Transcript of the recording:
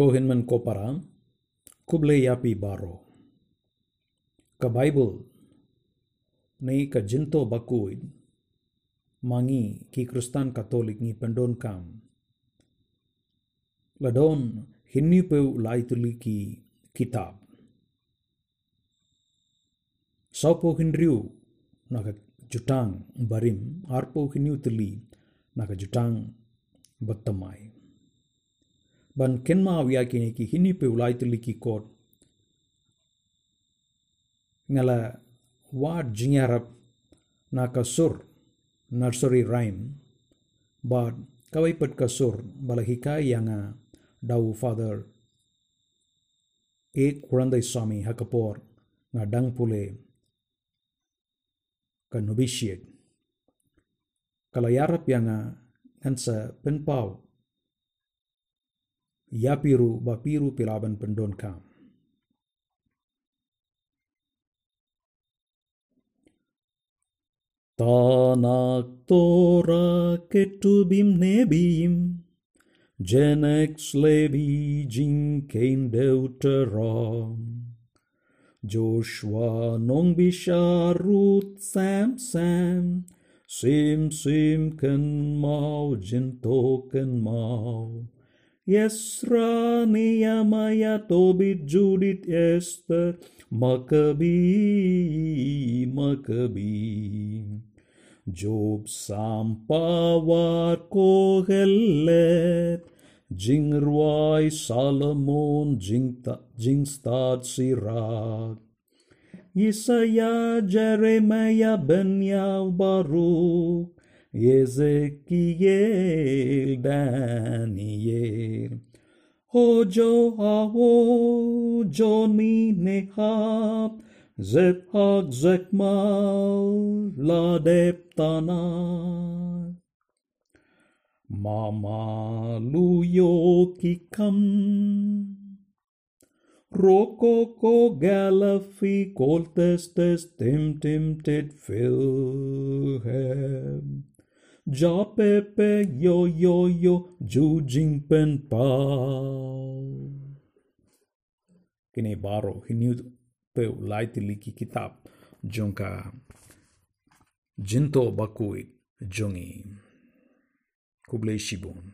Kohen man kopara, kuble yapi baro. Ka Bible, nei ka jinto bakuid, mangi ki Kristen Katolik ni pendon kam. Ladon hinni peu laituli ki kitab. Saupo hinriu naka jutang barim arpo hinniu tuli naka jutang battamai. Ban kenma awia kini ki hinni peu laituli ki kot. Ngala wad jingarap naka sur nursery rhyme but kawai pat kasur bala hikai yang dau father ek kurandai swami hakapor nga dang pule ka novitiate kala yarap yang ngansa penpau yapiru bapiru pilaban pendon kam Tanak Torah ketubim nebim, Genex Levi jinkein deuteron. Joshua nong bisharut sam sam, sim sim ken mau jinto ken mau. Yesra, Nehemiah, Tobit, Judith, Esther, Maccabee, Maccabee. Job, Sam, Pawar, Kohelet, Jingrwai, Solomon, Jingstad, Sirach. Isaiah, Jeremiah, Benyahu, Baruch, Ezekiel Daniel Hojo Hawo Joni Nehab Zephag Zekmal Ladep Tanah Mama Luyo Kikam Rokoko Galafi Coltestes Tim Tim Tit Philhem Ja Pepe Yo Yo Yo Ju Jing Pen Pau Kini baro hiniu peu laiti liki kitab jongka jinto bakuit jongi kublei shibun